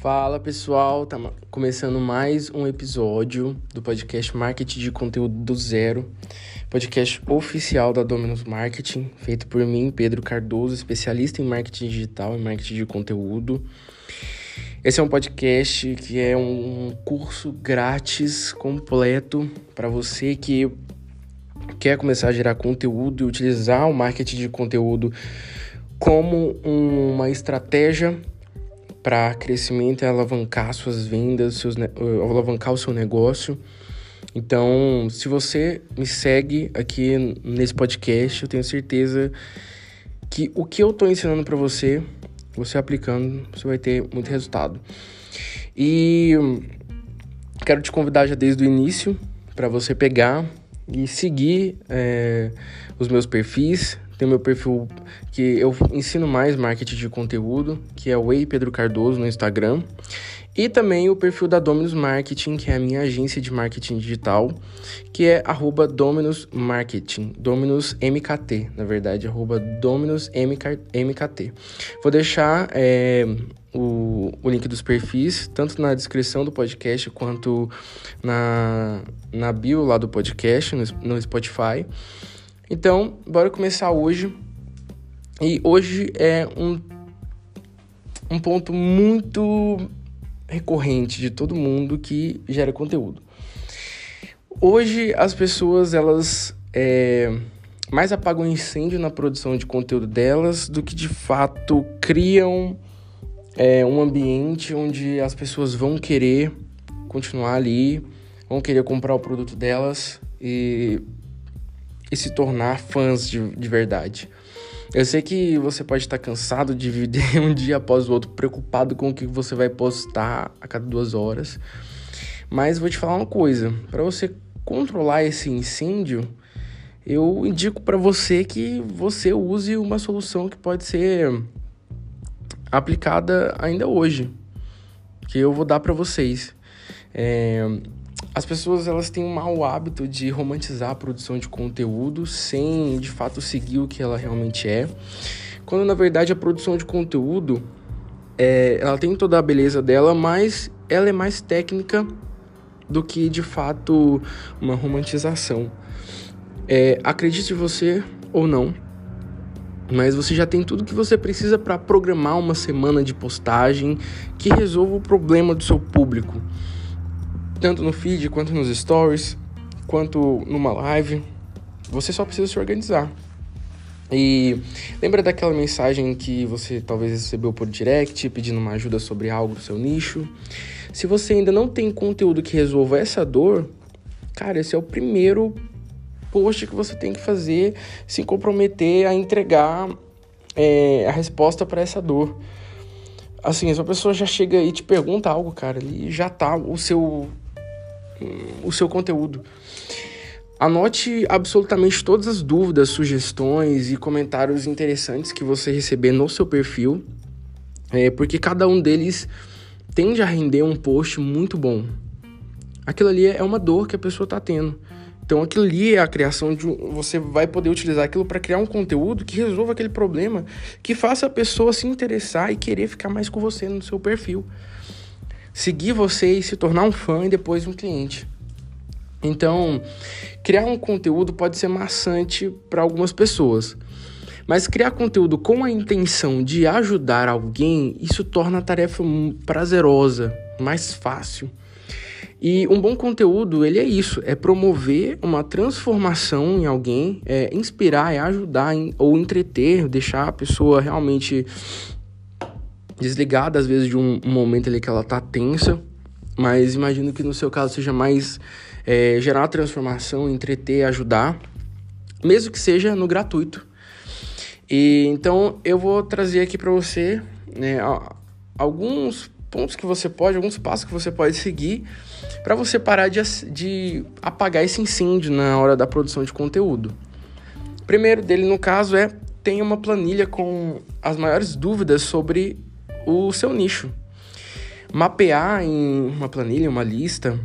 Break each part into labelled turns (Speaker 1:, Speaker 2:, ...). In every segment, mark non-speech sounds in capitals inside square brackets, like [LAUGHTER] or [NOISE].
Speaker 1: Fala pessoal, tá começando mais um episódio do podcast Marketing de Conteúdo do Zero, podcast oficial da Dominus Marketing, feito por mim, Pedro Cardoso, especialista em marketing digital e marketing de conteúdo. Esse é um podcast que é um curso grátis completo para você que quer começar a gerar conteúdo e utilizar o marketing de conteúdo como uma estratégia para crescimento e alavancar suas vendas, seus, alavancar o seu negócio. Então, se você me segue aqui nesse podcast, eu tenho certeza que o que eu estou ensinando para você, você aplicando, você vai ter muito resultado. E quero te convidar já desde o início para você pegar e seguir é, os meus perfis, tem meu perfil que eu ensino mais marketing de conteúdo, que é o Ei Pedro Cardoso no Instagram. E também o perfil da Dominus Marketing, que é a minha agência de marketing digital, que é arroba Dominus Marketing, Dominus MKT, na verdade, arroba Dominus MKT. Vou deixar é, o, o link dos perfis, tanto na descrição do podcast quanto na, na bio lá do podcast, no, no Spotify. Então, bora começar hoje. E hoje é um, um ponto muito recorrente de todo mundo que gera conteúdo. Hoje as pessoas elas é, mais apagam incêndio na produção de conteúdo delas do que de fato criam é, um ambiente onde as pessoas vão querer continuar ali, vão querer comprar o produto delas e e se tornar fãs de, de verdade. Eu sei que você pode estar cansado de viver [LAUGHS] um dia após o outro, preocupado com o que você vai postar a cada duas horas. Mas vou te falar uma coisa: para você controlar esse incêndio, eu indico para você que você use uma solução que pode ser aplicada ainda hoje, que eu vou dar para vocês. É, as pessoas elas têm um mau hábito de romantizar a produção de conteúdo sem de fato seguir o que ela realmente é, quando na verdade a produção de conteúdo é, ela tem toda a beleza dela, mas ela é mais técnica do que de fato uma romantização. É, acredite você ou não, mas você já tem tudo que você precisa para programar uma semana de postagem que resolva o problema do seu público tanto no feed quanto nos stories, quanto numa live. Você só precisa se organizar. E lembra daquela mensagem que você talvez recebeu por direct pedindo uma ajuda sobre algo do seu nicho? Se você ainda não tem conteúdo que resolva essa dor, cara, esse é o primeiro post que você tem que fazer, se comprometer a entregar é, a resposta para essa dor. Assim, se a pessoa já chega e te pergunta algo, cara, ali já tá o seu o seu conteúdo. Anote absolutamente todas as dúvidas, sugestões e comentários interessantes que você receber no seu perfil, é, porque cada um deles tende a render um post muito bom. Aquilo ali é uma dor que a pessoa está tendo. Então aquilo ali é a criação de você vai poder utilizar aquilo para criar um conteúdo que resolva aquele problema, que faça a pessoa se interessar e querer ficar mais com você no seu perfil seguir você e se tornar um fã e depois um cliente. Então, criar um conteúdo pode ser maçante para algumas pessoas. Mas criar conteúdo com a intenção de ajudar alguém, isso torna a tarefa prazerosa, mais fácil. E um bom conteúdo, ele é isso, é promover uma transformação em alguém, é inspirar, é ajudar ou entreter, deixar a pessoa realmente desligada às vezes de um, momento ali que ela tá tensa, mas imagino que no seu caso seja mais é, gerar transformação, entreter, ajudar, mesmo que seja no gratuito. E então eu vou trazer aqui para você né, alguns pontos que você pode, alguns passos que você pode seguir para você parar de, de apagar esse incêndio na hora da produção de conteúdo. primeiro dele, no caso, é tenha uma planilha com as maiores dúvidas sobre o seu nicho. Mapear em uma planilha, uma lista,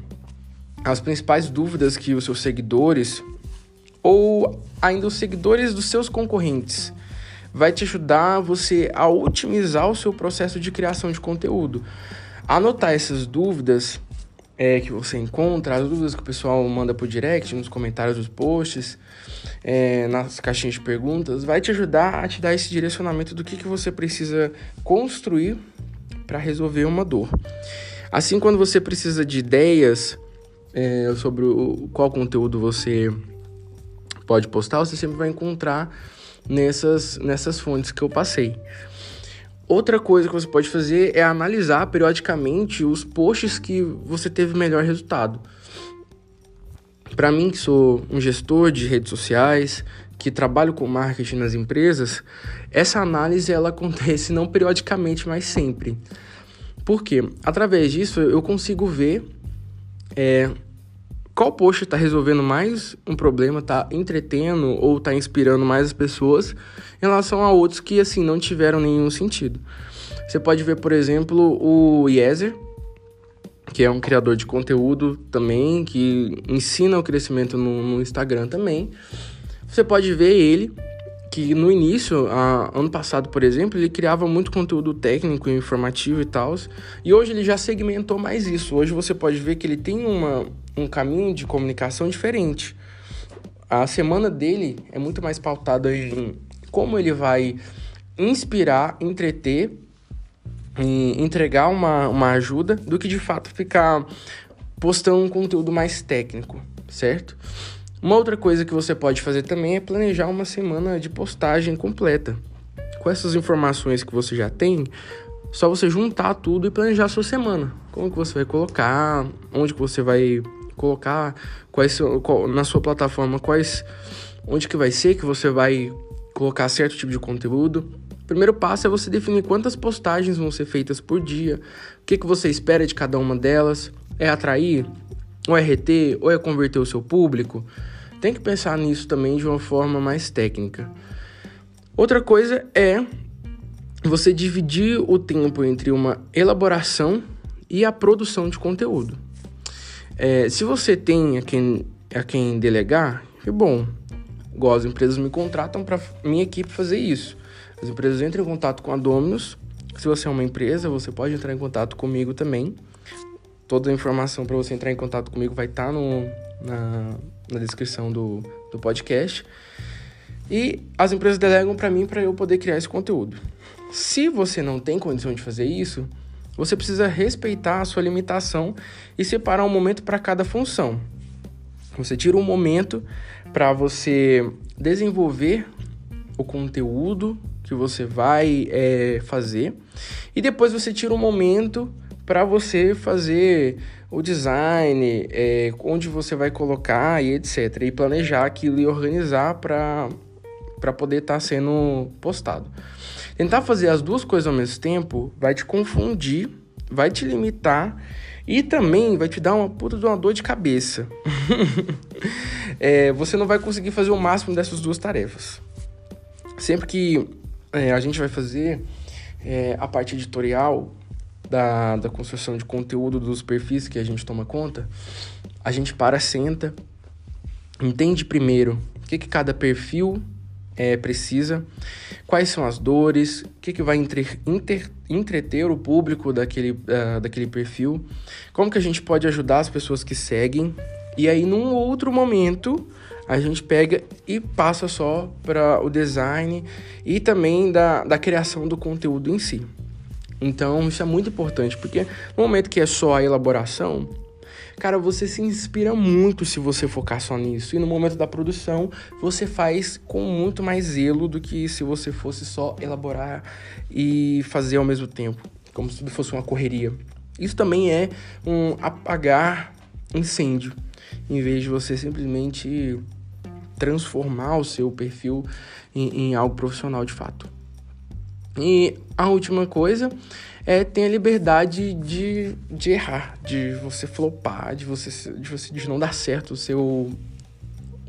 Speaker 1: as principais dúvidas que os seus seguidores ou ainda os seguidores dos seus concorrentes vai te ajudar você a otimizar o seu processo de criação de conteúdo. anotar essas dúvidas é, que você encontra, as dúvidas que o pessoal manda por direct, nos comentários dos posts, é, nas caixinhas de perguntas, vai te ajudar a te dar esse direcionamento do que, que você precisa construir para resolver uma dor. Assim, quando você precisa de ideias é, sobre o, qual conteúdo você pode postar, você sempre vai encontrar nessas, nessas fontes que eu passei. Outra coisa que você pode fazer é analisar periodicamente os posts que você teve melhor resultado. Para mim, que sou um gestor de redes sociais, que trabalho com marketing nas empresas, essa análise ela [LAUGHS] acontece não periodicamente, mas sempre. Por quê? Através disso eu consigo ver é, qual post está resolvendo mais um problema, está entretendo ou está inspirando mais as pessoas em relação a outros que assim não tiveram nenhum sentido. Você pode ver, por exemplo, o Yezer, que é um criador de conteúdo também, que ensina o crescimento no, no Instagram também. Você pode ver ele que no início, a, ano passado, por exemplo, ele criava muito conteúdo técnico, informativo e tal, e hoje ele já segmentou mais isso. Hoje você pode ver que ele tem uma, um caminho de comunicação diferente. A semana dele é muito mais pautada em como ele vai inspirar, entreter e entregar uma, uma ajuda do que de fato ficar postando um conteúdo mais técnico, certo? Uma outra coisa que você pode fazer também é planejar uma semana de postagem completa. Com essas informações que você já tem, só você juntar tudo e planejar a sua semana. Como que você vai colocar, onde que você vai colocar, quais qual, na sua plataforma, quais onde que vai ser que você vai colocar certo tipo de conteúdo. O primeiro passo é você definir quantas postagens vão ser feitas por dia, o que, que você espera de cada uma delas, é atrair, ou é reter, ou é converter o seu público tem que pensar nisso também de uma forma mais técnica. Outra coisa é você dividir o tempo entre uma elaboração e a produção de conteúdo. É, se você tem a quem, a quem delegar, é bom. Igual as empresas me contratam para minha equipe fazer isso. As empresas entram em contato com a Dominus. Se você é uma empresa, você pode entrar em contato comigo também. Toda a informação para você entrar em contato comigo vai estar tá na, na descrição do, do podcast. E as empresas delegam para mim para eu poder criar esse conteúdo. Se você não tem condição de fazer isso, você precisa respeitar a sua limitação e separar um momento para cada função. Você tira um momento para você desenvolver o conteúdo que você vai é, fazer e depois você tira um momento para você fazer o design, é, onde você vai colocar e etc. E planejar aquilo e organizar para poder estar tá sendo postado. Tentar fazer as duas coisas ao mesmo tempo vai te confundir, vai te limitar e também vai te dar uma puta de uma dor de cabeça. [LAUGHS] é, você não vai conseguir fazer o máximo dessas duas tarefas. Sempre que é, a gente vai fazer é, a parte editorial, da, da construção de conteúdo dos perfis que a gente toma conta, a gente para, senta, entende primeiro o que, que cada perfil é, precisa, quais são as dores, o que, que vai entre, inter, entreter o público daquele, uh, daquele perfil, como que a gente pode ajudar as pessoas que seguem, e aí num outro momento a gente pega e passa só para o design e também da, da criação do conteúdo em si. Então, isso é muito importante, porque no momento que é só a elaboração, cara, você se inspira muito se você focar só nisso. E no momento da produção, você faz com muito mais zelo do que se você fosse só elaborar e fazer ao mesmo tempo, como se fosse uma correria. Isso também é um apagar incêndio, em vez de você simplesmente transformar o seu perfil em, em algo profissional de fato. E a última coisa é ter a liberdade de, de errar, de você flopar, de você, de você de não dar certo o seu,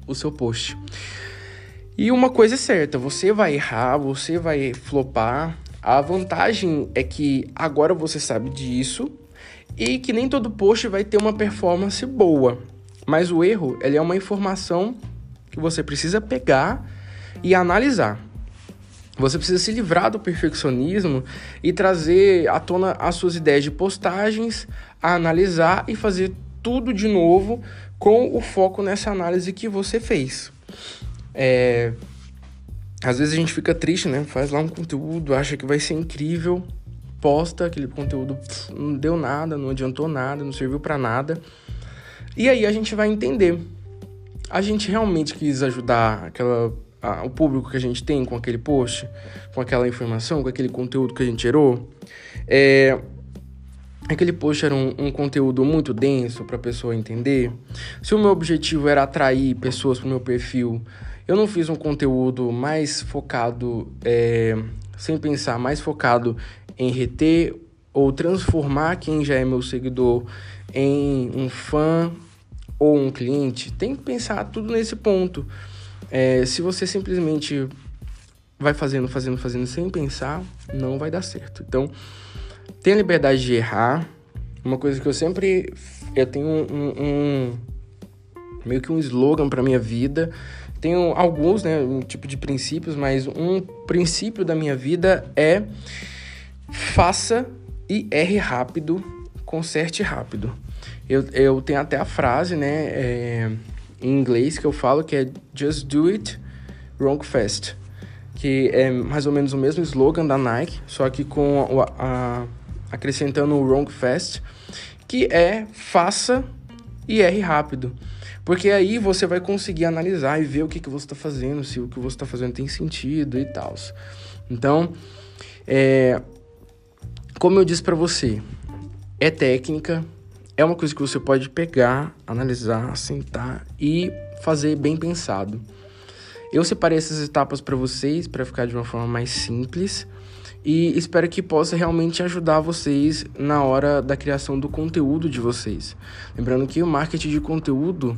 Speaker 1: o seu post. E uma coisa é certa, você vai errar, você vai flopar. A vantagem é que agora você sabe disso e que nem todo post vai ter uma performance boa. Mas o erro, ele é uma informação que você precisa pegar e analisar. Você precisa se livrar do perfeccionismo e trazer à tona as suas ideias de postagens, analisar e fazer tudo de novo com o foco nessa análise que você fez. É... Às vezes a gente fica triste, né? Faz lá um conteúdo, acha que vai ser incrível, posta aquele conteúdo, pff, não deu nada, não adiantou nada, não serviu para nada. E aí a gente vai entender. A gente realmente quis ajudar aquela a, o público que a gente tem com aquele post, com aquela informação, com aquele conteúdo que a gente gerou. É, aquele post era um, um conteúdo muito denso para a pessoa entender. Se o meu objetivo era atrair pessoas para o meu perfil, eu não fiz um conteúdo mais focado, é, sem pensar, mais focado em reter ou transformar quem já é meu seguidor em um fã ou um cliente. Tem que pensar tudo nesse ponto. É, se você simplesmente vai fazendo, fazendo, fazendo sem pensar, não vai dar certo. Então, tenha liberdade de errar. Uma coisa que eu sempre. Eu tenho um. um, meio que um slogan para minha vida. Tenho alguns, né? Um tipo de princípios, mas um princípio da minha vida é faça e erre rápido, conserte rápido. Eu, eu tenho até a frase, né? É, em inglês que eu falo que é Just Do It Wrong Fast, que é mais ou menos o mesmo slogan da Nike, só que com a, a, acrescentando o Wrong Fast, que é faça e erre rápido. Porque aí você vai conseguir analisar e ver o que, que você está fazendo, se o que você está fazendo tem sentido e tal. Então, é, como eu disse para você, é técnica, é uma coisa que você pode pegar, analisar, sentar e fazer bem pensado. Eu separei essas etapas para vocês para ficar de uma forma mais simples e espero que possa realmente ajudar vocês na hora da criação do conteúdo de vocês. Lembrando que o marketing de conteúdo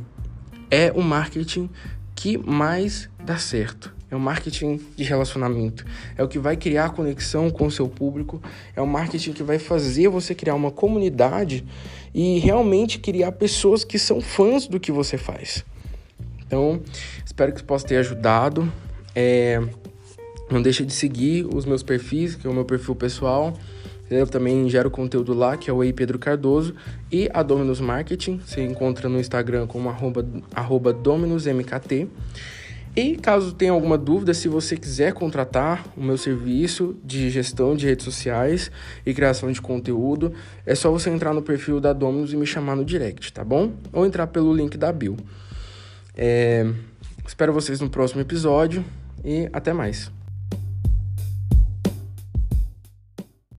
Speaker 1: é o marketing que mais dá certo. É o marketing de relacionamento. É o que vai criar conexão com o seu público. É o marketing que vai fazer você criar uma comunidade e realmente criar pessoas que são fãs do que você faz. Então, espero que possa ter ajudado. É, não deixe de seguir os meus perfis, que é o meu perfil pessoal. Eu também gero conteúdo lá, que é o Ei Pedro Cardoso. E a Dominus Marketing, você encontra no Instagram como arroba, arroba DominusMKT. E caso tenha alguma dúvida, se você quiser contratar o meu serviço de gestão de redes sociais e criação de conteúdo, é só você entrar no perfil da Dominus e me chamar no direct, tá bom? Ou entrar pelo link da bio. É... Espero vocês no próximo episódio e até mais.